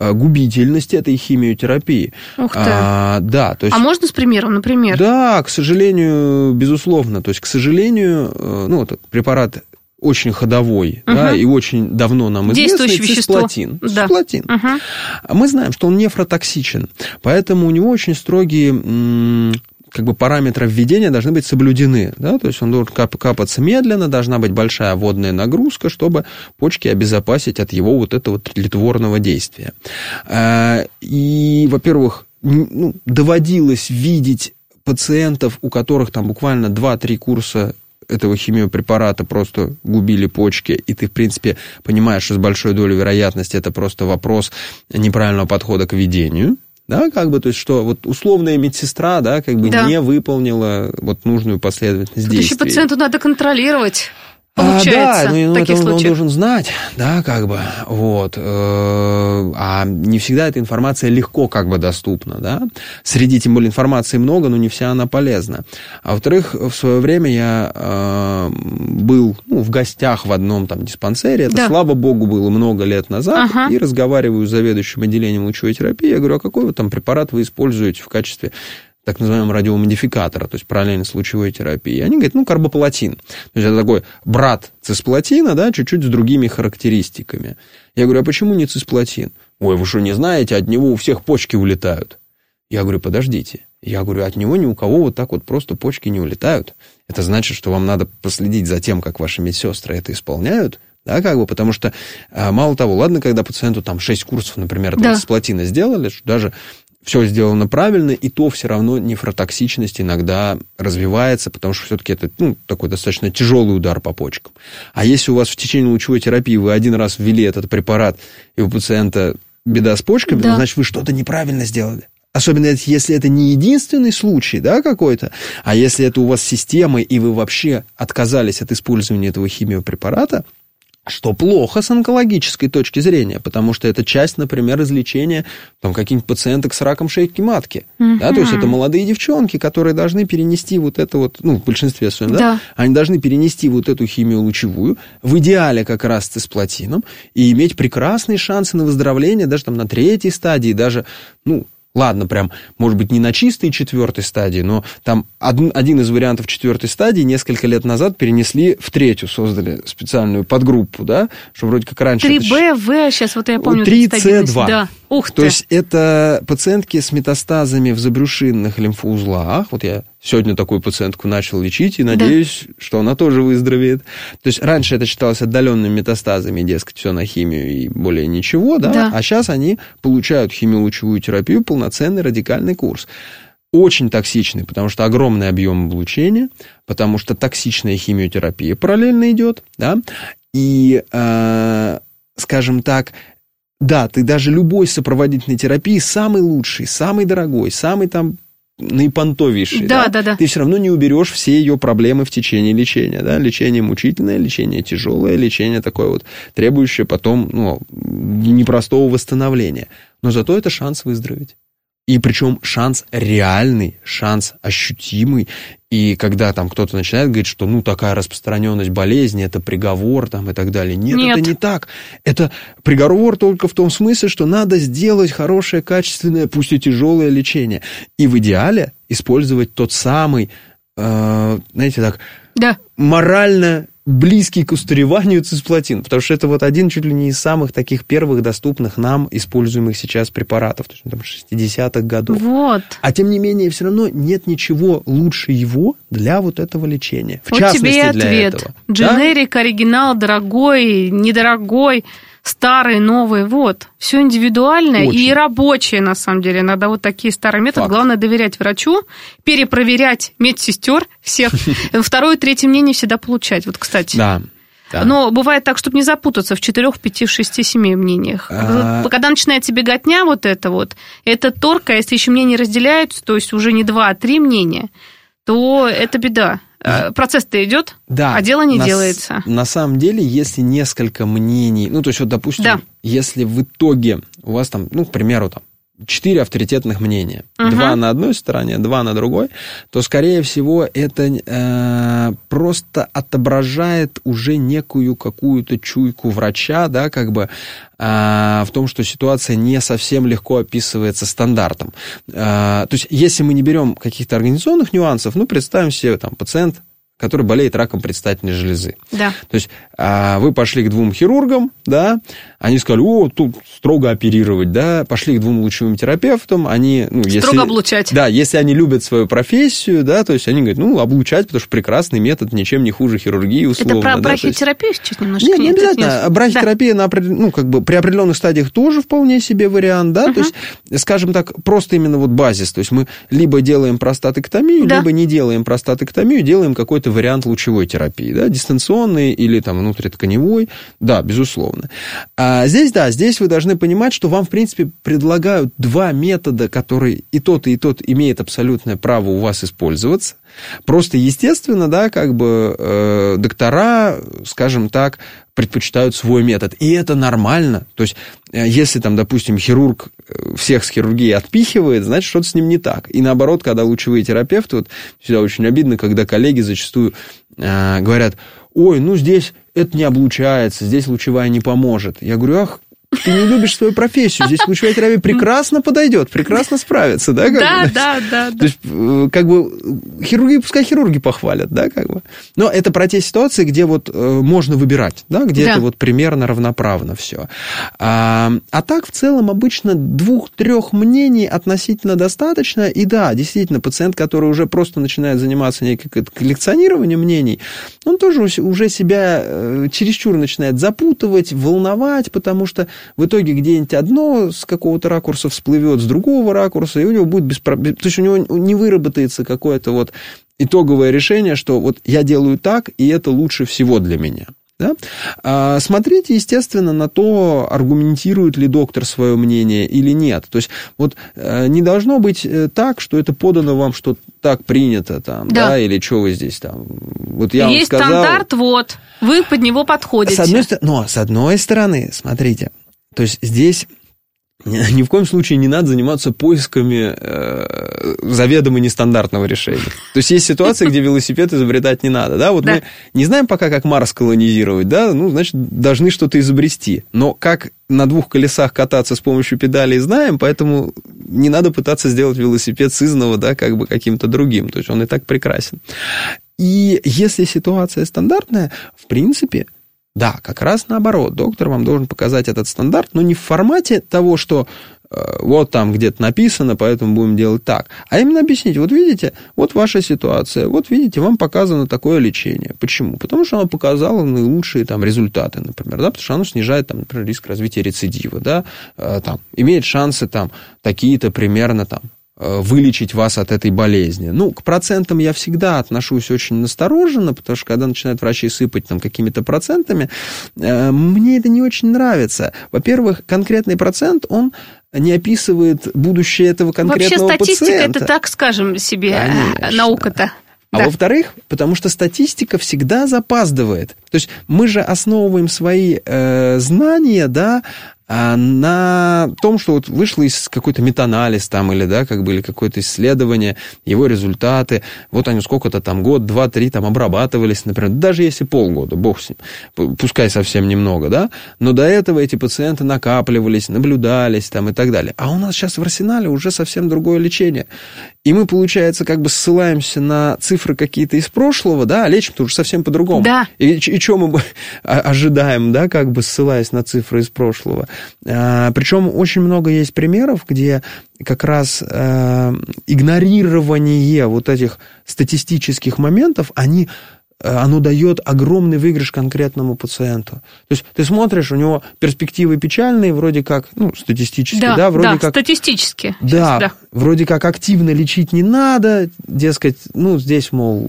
а, губительность этой химиотерапии. Ух ты. А, да, то есть, а можно с примером, например? Да, к сожалению, безусловно. То есть, к сожалению, э, ну, вот препарат очень ходовой, угу. да, и очень давно нам известный цисплатин. Да. цисплатин. Угу. Мы знаем, что он нефротоксичен, поэтому у него очень строгие как бы параметры введения должны быть соблюдены. Да? То есть он должен кап- капаться медленно, должна быть большая водная нагрузка, чтобы почки обезопасить от его вот этого тлетворного действия. А, и, во-первых, ну, доводилось видеть пациентов, у которых там буквально 2-3 курса этого химиопрепарата просто губили почки, и ты, в принципе, понимаешь, что с большой долей вероятности это просто вопрос неправильного подхода к ведению, да, как бы, то есть, что вот условная медсестра, да, как бы да. не выполнила вот нужную последовательность Тут действий. еще пациенту надо контролировать. Получается, а, да, ну, это он, он должен знать, да, как бы, вот. Э, а не всегда эта информация легко как бы доступна, да. Среди, тем более, информации много, но не вся она полезна. А во-вторых, в свое время я э, был ну, в гостях в одном там диспансере, это, да. слава богу, было много лет назад, ага. и разговариваю с заведующим отделением лучевой терапии, я говорю, а какой вы там препарат вы используете в качестве так называемого радиомодификатора, то есть параллельно с лучевой терапией. Они говорят, ну, карбоплатин. То есть это такой брат цисплатина, да, чуть-чуть с другими характеристиками. Я говорю, а почему не цисплатин? Ой, вы что, не знаете, от него у всех почки улетают. Я говорю, подождите. Я говорю, от него ни у кого вот так вот просто почки не улетают. Это значит, что вам надо последить за тем, как ваши медсестры это исполняют, да, как бы, потому что, а, мало того, ладно, когда пациенту там 6 курсов, например, да. цисплатина сделали, что даже все сделано правильно, и то все равно нефротоксичность иногда развивается, потому что все-таки это ну, такой достаточно тяжелый удар по почкам. А если у вас в течение лучевой терапии вы один раз ввели этот препарат, и у пациента беда с почками, да. значит, вы что-то неправильно сделали. Особенно если это не единственный случай, да, какой-то, а если это у вас система, и вы вообще отказались от использования этого химиопрепарата, что плохо с онкологической точки зрения, потому что это часть, например, излечения там, каких-нибудь пациенток с раком шейки матки. Uh-huh. Да, то есть это молодые девчонки, которые должны перенести вот это вот, ну, в большинстве своем, да. да, они должны перенести вот эту химию лучевую, в идеале как раз с цисплатином, и иметь прекрасные шансы на выздоровление даже там на третьей стадии, даже, ну, Ладно, прям, может быть, не на чистой четвертой стадии, но там один, один из вариантов четвертой стадии несколько лет назад перенесли в третью, создали специальную подгруппу, да, что вроде как раньше... 3Б, В, сейчас вот я помню. 3С2. Да. Ух ты. То есть это пациентки с метастазами в забрюшинных лимфоузлах, вот я сегодня такую пациентку начал лечить, и надеюсь, да. что она тоже выздоровеет. То есть раньше это считалось отдаленными метастазами, дескать, все на химию и более ничего, да, да. а сейчас они получают химиолучевую терапию, полноценный радикальный курс. Очень токсичный, потому что огромный объем облучения, потому что токсичная химиотерапия параллельно идет, да, и, э, скажем так, да, ты даже любой сопроводительной терапии, самый лучший, самый дорогой, самый там наипонтовейший, да, да, да, ты все равно не уберешь все ее проблемы в течение лечения. Да? Лечение мучительное, лечение тяжелое, лечение такое вот, требующее потом ну, непростого восстановления. Но зато это шанс выздороветь. И причем шанс реальный, шанс ощутимый. И когда там кто-то начинает говорить, что ну такая распространенность болезни, это приговор там и так далее. Нет, Нет, это не так. Это приговор только в том смысле, что надо сделать хорошее, качественное, пусть и тяжелое лечение. И в идеале использовать тот самый э, знаете, так, Да. морально близкий к устареванию цисплатин, потому что это вот один чуть ли не из самых таких первых доступных нам используемых сейчас препаратов, то есть там 60-х годов. Вот. А тем не менее, все равно нет ничего лучше его для вот этого лечения. В вот частности, тебе и для ответ. этого. Да? Дженерик, оригинал, дорогой, недорогой, старый, новый. Вот. Все индивидуальное Очень. и рабочее, на самом деле. Надо вот такие старые методы. Факт. Главное доверять врачу, перепроверять медсестер всех. Второе, третье мнение всегда получать. Вот, кстати. Да. да. Но бывает так, чтобы не запутаться в четырех, пяти, шести, семи мнениях. А. Когда начинается беготня вот это вот, это торка, если еще мнения разделяются, то есть уже не два, а три мнения, то это беда. Процесс-то идет, Да, а дело не на с- делается. На самом деле, если несколько мнений, ну, то есть, вот, допустим, Да. если в итоге у вас там, ну, к примеру, там, четыре авторитетных мнения, Мгм. два на одной стороне, два на другой, то, скорее всего, это э, просто отображает уже некую какую-то чуйку врача, да, как бы э, в том, что ситуация не совсем легко описывается стандартом. Э, то есть, если мы не берем каких-то организационных нюансов, ну, представим себе, там, пациент, который болеет раком предстательной железы. Да. То есть а, вы пошли к двум хирургам, да, они сказали, о, тут строго оперировать, да, пошли к двум лучевым терапевтам, они, ну, если... Строго облучать. Да, если они любят свою профессию, да, то есть они говорят, ну, облучать, потому что прекрасный метод, ничем не хуже хирургии, условно. Это про да, то есть- брахиотерапию сейчас немножечко? нет, не обязательно. не- Брахитерапия на определен- ну, как бы при определенных стадиях тоже вполне себе вариант, да. То есть, скажем так, просто именно вот базис. То есть мы либо делаем простатэктомию, Да. либо не делаем простатэктомию, делаем какой-то вариант лучевой терапии, да, дистанционный или там внутритканевой, да, безусловно. А здесь, да, здесь вы должны понимать, что вам, в принципе, предлагают два метода, которые и тот, и тот имеет абсолютное право у вас использоваться. Просто, естественно, да, как бы э, доктора, скажем так, предпочитают свой метод. И это нормально. То есть, э, если там, допустим, хирург э, всех с хирургии отпихивает, значит, что-то с ним не так. И наоборот, когда лучевые терапевты, вот всегда очень обидно, когда коллеги зачастую э, говорят, ой, ну здесь это не облучается, здесь лучевая не поможет. Я говорю, ах, ты не любишь свою профессию, здесь лучевая терапия прекрасно подойдет, прекрасно справится, да? как Да, бы? да, да, То есть, э, как бы, хирурги, пускай хирурги похвалят, да, как бы. Но это про те ситуации, где вот э, можно выбирать, да, где Да. это вот примерно равноправно все. А, а так, в целом, обычно двух-трех мнений относительно достаточно. И да, действительно, пациент, который уже просто начинает заниматься неким коллекционированием мнений, он тоже уже себя э, чересчур начинает запутывать, волновать, потому что в итоге где-нибудь одно с какого-то ракурса всплывет, с другого ракурса, и у него будет беспроблем... То есть у него не выработается какое-то вот итоговое решение, что вот я делаю так, и это лучше всего для меня. Да? А, Смотрите, естественно, на то, аргументирует ли доктор свое мнение или нет. То есть вот э, не должно быть э, так, что это подано вам, что так принято там, да, Да. или что вы здесь там. Вот я вам Есть сказал, стандарт, вот, вы под него подходите. с одной, но с одной стороны, смотрите, то есть здесь ни в коем случае не надо заниматься поисками э, заведомо нестандартного решения. То есть есть ситуации, где велосипед изобретать не надо, да? Вот Да. мы не знаем пока, как Марс колонизировать, да? Ну, значит, должны что-то изобрести. Но как на двух колесах кататься с помощью педалей знаем, поэтому не надо пытаться сделать велосипед сызного, да, как бы каким-то другим. То есть он и так прекрасен. И если ситуация стандартная, в принципе, да, как раз наоборот. Доктор вам должен показать этот стандарт, но не в формате того, что э, вот там где-то написано, поэтому будем делать так. А именно объяснить, вот видите, вот ваша ситуация, вот видите, вам показано такое лечение. Почему? Потому что оно показало наилучшие там результаты, например, да, потому что оно снижает, там, например, риск развития рецидива, да, э, там, имеет шансы там такие-то примерно там вылечить вас от этой болезни. Ну, к процентам я всегда отношусь очень настороженно, потому что когда начинают врачи сыпать там какими-то процентами, э, мне это не очень нравится. Во-первых, конкретный процент, он не описывает будущее этого Вообще конкретного статистика пациента. это так, скажем себе, э, Конечно. наука-то. А Да. во-вторых, потому что статистика всегда запаздывает. То есть мы же основываем свои э, знания, да, а, на том, что вот вышло из какой-то метанализ там или, да, как бы, или какое-то исследование, его результаты, вот они сколько-то там, год, два, три там обрабатывались, например, даже если полгода, бог с ним, пускай совсем немного, да, но до этого эти пациенты накапливались, наблюдались там и так далее. А у нас сейчас в арсенале уже совсем другое лечение. И мы, получается, как бы ссылаемся на цифры какие-то из прошлого, да, а лечим-то уже совсем по-другому. Да. И, и что мы ожидаем, да, как бы ссылаясь на цифры из прошлого. А, причем очень много есть примеров, где как раз э, игнорирование вот этих статистических моментов, они Э, оно дает огромный выигрыш конкретному пациенту. То есть ты смотришь, у него перспективы печальные, вроде как, ну, статистически, да, да вроде да, как... статистически. Да, да, вроде как активно лечить не надо, дескать, ну, здесь, мол,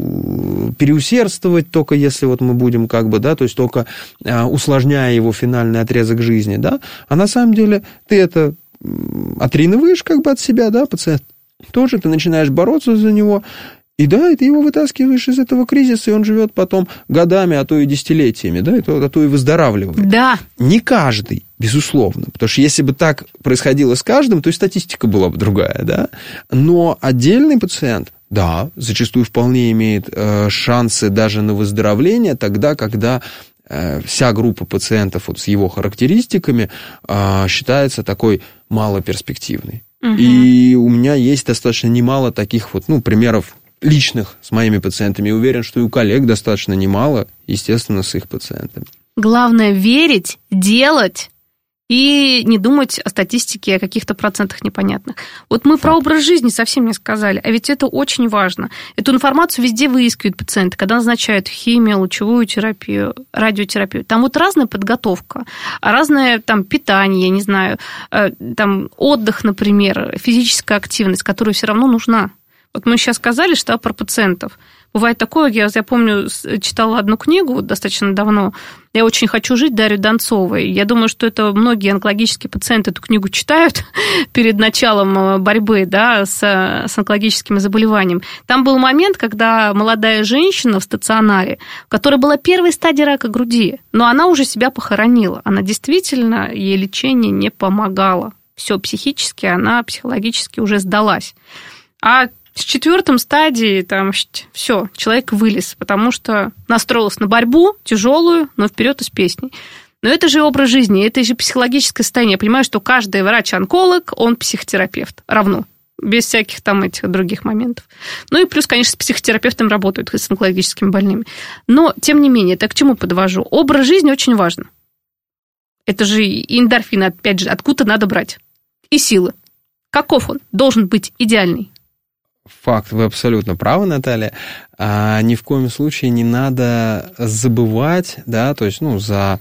переусердствовать только если вот мы будем как бы, да, то есть только э, усложняя его финальный отрезок жизни, да, а на самом деле ты это отринываешь как бы от себя, да, пациент тоже, ты начинаешь бороться за него, и да, и ты его вытаскиваешь из этого кризиса, и он живет потом годами, а то и десятилетиями, да, и то, а то и выздоравливает. Да. Не каждый, безусловно, потому что если бы так происходило с каждым, то и статистика была бы другая, да. Но отдельный пациент, да, зачастую вполне имеет э, шансы даже на выздоровление тогда, когда э, вся группа пациентов вот с его характеристиками э, считается такой малоперспективной. Угу. И у меня есть достаточно немало таких вот, ну, примеров личных с моими пациентами. И уверен, что и у коллег достаточно немало, естественно, с их пациентами. Главное верить, делать и не думать о статистике, о каких-то процентах непонятных. Вот мы про образ жизни совсем не сказали, а ведь это очень важно. Эту информацию везде выискивают пациенты, когда назначают химию, лучевую терапию, радиотерапию. Там вот разная подготовка, разное там питание, я не знаю, э, там отдых, например, физическая активность, которая все равно нужна. Вот мы сейчас сказали, что про пациентов. Бывает такое, я, я помню, читала одну книгу достаточно давно, «Я очень хочу жить» Дарью Донцовой. Я думаю, что это многие онкологические пациенты эту книгу читают перед началом э, борьбы да, с, с онкологическими заболеваниями. Там был момент, когда молодая женщина в стационаре, которая была первой стадии рака груди, но она уже себя похоронила. Она действительно, ей лечение не помогало. Все психически, она психологически уже сдалась. А с четвертым стадии там все, человек вылез, потому что настроился на борьбу тяжелую, но вперед из песней. Но это же образ жизни, это же психологическое состояние. Я понимаю, что каждый врач-онколог, он психотерапевт равно без всяких там этих других моментов. Ну и плюс, конечно, с психотерапевтом работают, с онкологическими больными. Но, тем не менее, так к чему подвожу? Образ жизни очень важен. Это же эндорфин, опять же, откуда надо брать? И силы. Каков он? Должен быть идеальный факт, вы абсолютно правы, Наталья. А, ни в коем случае не надо забывать, да, то есть, ну, за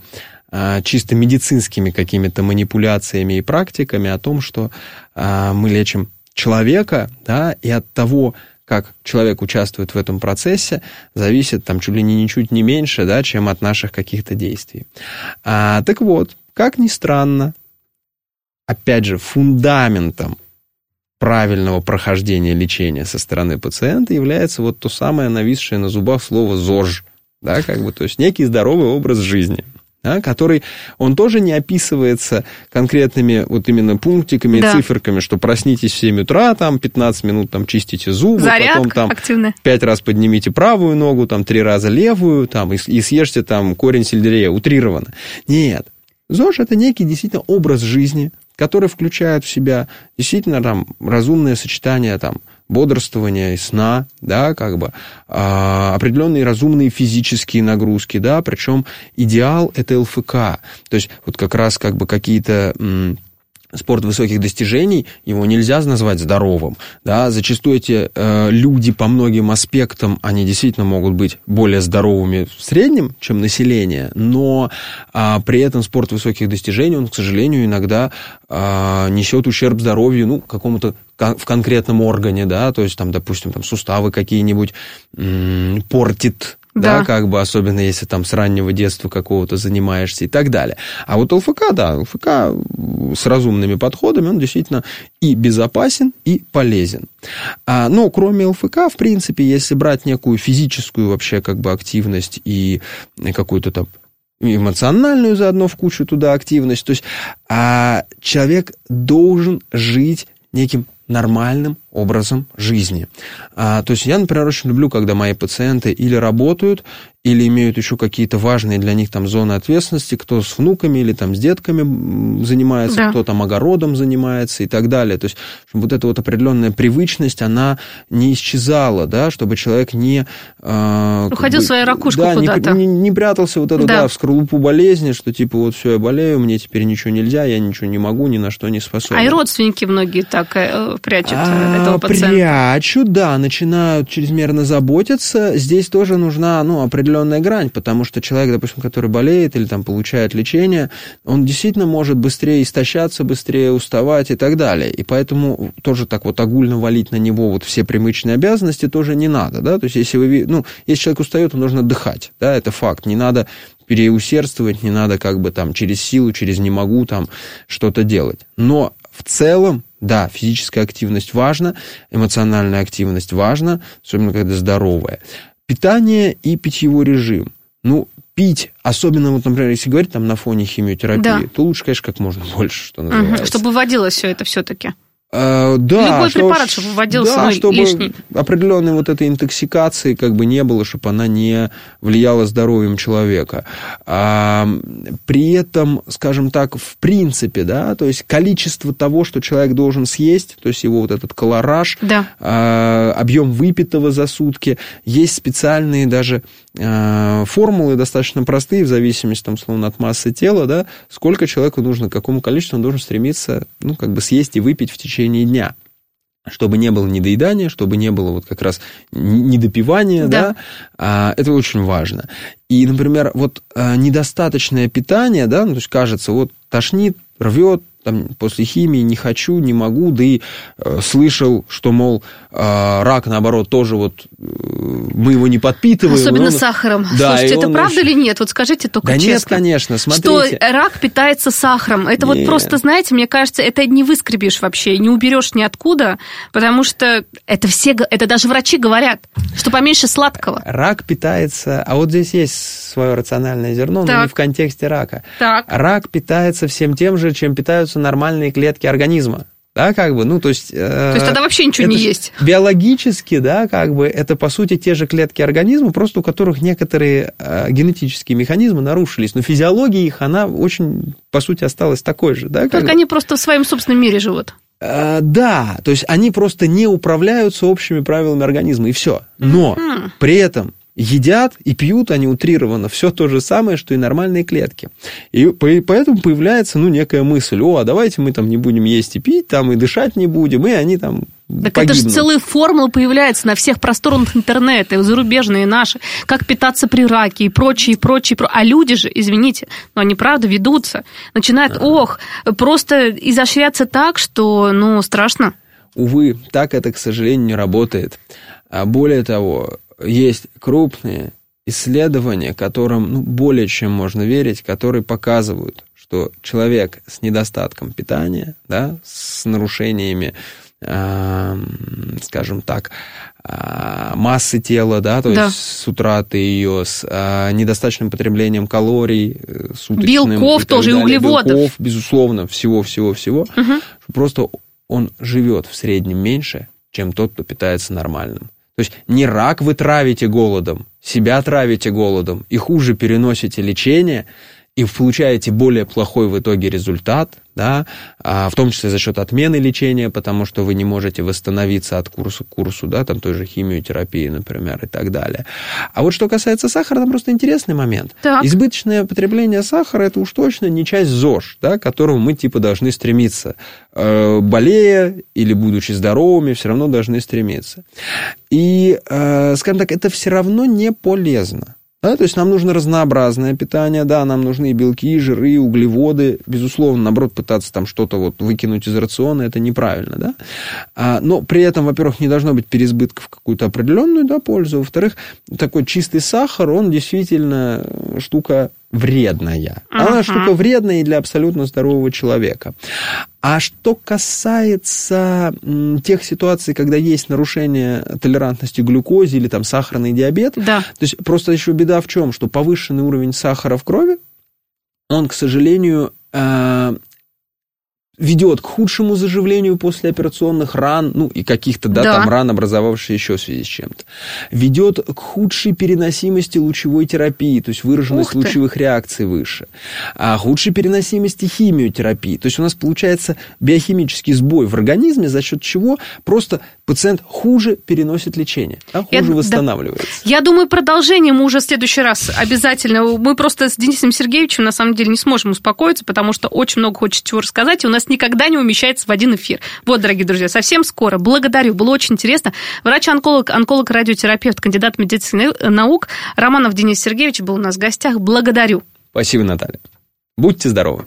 а, чисто медицинскими какими-то манипуляциями и практиками о том, что а, мы лечим человека, да, и от того, как человек участвует в этом процессе, зависит там чуть ли не ничуть не меньше, да, чем от наших каких-то действий. А, так вот, как ни странно, опять же, фундаментом правильного прохождения лечения со стороны пациента является вот то самое нависшее на зубах слово ЗОЖ, да, как бы, то есть некий здоровый образ жизни, да, который, он тоже не описывается конкретными вот именно пунктиками да. циферками, что проснитесь в 7 утра, там 15 минут там чистите зубы, Зарядка потом там активная. 5 раз поднимите правую ногу, там 3 раза левую, там и, и съешьте там корень сельдерея, утрированно. Нет, ЗОЖ это некий действительно образ жизни, который включает в себя действительно там разумное сочетание там бодрствования и сна, да, как бы, а, определенные разумные физические нагрузки, да, причем идеал это ЛФК, то есть вот как раз как бы какие-то спорт высоких достижений, его нельзя назвать здоровым. Да? Зачастую эти э, люди по многим аспектам, они действительно могут быть более здоровыми в среднем, чем население, но э, при этом спорт высоких достижений, он, к сожалению, иногда э, несет ущерб здоровью, ну, какому-то в конкретном органе, да, то есть там, допустим, там суставы какие-нибудь портит, да. да, как бы, особенно если там с раннего детства какого-то занимаешься и так далее. А вот ЛФК, да, ЛФК с разумными подходами, он действительно и безопасен, и полезен. А, но кроме ЛФК, в принципе, если брать некую физическую вообще как бы активность и какую-то там эмоциональную заодно в кучу туда активность. То есть а человек должен жить неким нормальным образом жизни. А, то есть я, например, очень люблю, когда мои пациенты или работают, или имеют еще какие-то важные для них там зоны ответственности, кто с внуками или там с детками занимается, да. кто там огородом занимается и так далее. То есть чтобы вот эта вот определенная привычность, она не исчезала, да, чтобы человек не... Э, Уходил в свою ракушку да, куда-то. Не, не, не прятался вот это, да. да, в скорлупу болезни, что типа вот все, я болею, мне теперь ничего нельзя, я ничего не могу, ни на что не способен. А и родственники многие так э, прячут а, этого пациента. Прячут, да, начинают чрезмерно заботиться. Здесь тоже нужна, ну, определенная грань, потому что человек, допустим, который болеет или там получает лечение, он действительно может быстрее истощаться, быстрее уставать и так далее. И поэтому тоже так вот огульно валить на него вот все привычные обязанности тоже не надо, да, то есть если вы, ну, если человек устает, то нужно отдыхать, да, это факт, не надо переусердствовать, не надо как бы там через силу, через не могу там что-то делать. Но в целом да, физическая активность важна, эмоциональная активность важна, особенно когда здоровая. Питание и питьевой режим. Ну, пить, особенно, вот, например, если говорить там на фоне химиотерапии, да. то лучше, конечно, как можно больше, что называется. Угу, чтобы выводилось все это все-таки. Uh, да, Любой что, препарат, чтобы вводился да, чтобы лишний. определенной вот этой интоксикации как бы не было, чтобы она не влияла здоровьем человека. А, при этом, скажем так, в принципе, да, то есть количество того, что человек должен съесть, то есть его вот этот колораж, да. а, объем выпитого за сутки, есть специальные даже а, формулы достаточно простые, в зависимости, там, словно от массы тела, да, сколько человеку нужно, к какому количеству он должен стремиться, ну, как бы съесть и выпить в течение течение дня чтобы не было недоедания, чтобы не было вот как раз недопивания, да, да а, это очень важно. И, например, вот а, недостаточное питание, да, ну, то есть кажется, вот тошнит, рвет, там, после химии не хочу, не могу, да и э, слышал, что, мол, э, рак, наоборот, тоже вот э, мы его не подпитываем. Особенно он... сахаром. Да, Слушайте, это правда очень... или нет? Вот скажите только да честно. нет, конечно, смотрите. Что рак питается сахаром. Это нет. вот просто, знаете, мне кажется, это не выскребешь вообще, не уберешь ниоткуда, потому что это все, это даже врачи говорят, что поменьше сладкого. Рак питается, а вот здесь есть свое рациональное зерно, так. но не в контексте рака. Так. Рак питается всем тем же, чем питаются нормальные клетки организма. Да, как бы, ну, то есть... Э, то есть тогда вообще ничего не есть. Биологически, да, как бы, это, по сути, те же клетки организма, просто у которых некоторые э, генетические механизмы нарушились. Но физиология их, она очень, по сути, осталась такой же, да. Только они просто в своем собственном мире живут. Э, да, то есть они просто не управляются общими правилами организма, и все. Но mm-hmm. при этом едят и пьют они утрированно все то же самое, что и нормальные клетки. И поэтому появляется, ну, некая мысль, о, а давайте мы там не будем есть и пить, там, и дышать не будем, и они там так погибнут. это же целые формулы появляются на всех просторах интернета, и зарубежные, и наши, как питаться при раке и прочее, и прочее. А люди же, извините, но они правда ведутся, начинают, ох, просто изощряться так, что, ну, страшно. Увы, так это, к сожалению, не работает. А более того, есть крупные исследования, которым ну, более чем можно верить, которые показывают, что человек с недостатком питания, да, с нарушениями, э, скажем так, э, массы тела, да, то да. есть с утратой ее, с э, недостаточным потреблением калорий, э, суточным. Белков и тоже, далее, и углеводов. Белков, безусловно, всего-всего-всего. Угу. Просто он живет в среднем меньше, чем тот, кто питается нормальным. То есть не рак вы травите голодом, себя травите голодом и хуже переносите лечение, и получаете более плохой в итоге результат, да, а в том числе за счет отмены лечения, потому что вы не можете восстановиться от курса к курсу, да, там той же химиотерапии, например, и так далее. А вот что касается сахара, там просто интересный момент. Так. Избыточное потребление сахара это уж точно не часть ЗОЖ, да, к которому мы типа должны стремиться. Э, болея или будучи здоровыми, все равно должны стремиться. И, э, скажем так, это все равно не полезно. Да, то есть нам нужно разнообразное питание, да, нам нужны белки, жиры, углеводы. Безусловно, наоборот, пытаться там что-то вот выкинуть из рациона, это неправильно, да. А, но при этом, во-первых, не должно быть переизбытка в какую-то определенную да, пользу. Во-вторых, такой чистый сахар, он действительно штука вредная. Она uh-huh. штука вредная и для абсолютно здорового человека. А что касается тех ситуаций, когда есть нарушение толерантности к глюкозе или там сахарный диабет, да. то есть просто еще беда в чем, что повышенный уровень сахара в крови он, к сожалению, э, ведет к худшему заживлению после операционных ран, ну и каких-то, да, да. там ран, образовавшихся еще в связи с чем-то. Ведет к худшей переносимости лучевой терапии, то есть выраженность лучевых реакций выше. А худшей переносимости химиотерапии. То есть у нас получается биохимический сбой в организме, за счет чего просто пациент хуже переносит лечение, да, хуже Я, восстанавливается. Да. Я думаю, продолжение мы уже в следующий раз обязательно. Мы просто с Денисом Сергеевичем на самом деле не сможем успокоиться, потому что очень много хочет чего рассказать, и у нас никогда не умещается в один эфир. Вот, дорогие друзья, совсем скоро. Благодарю, было очень интересно. Врач-онколог, онколог-радиотерапевт, кандидат медицинских наук Романов Денис Сергеевич был у нас в гостях. Благодарю. Спасибо, Наталья. Будьте здоровы.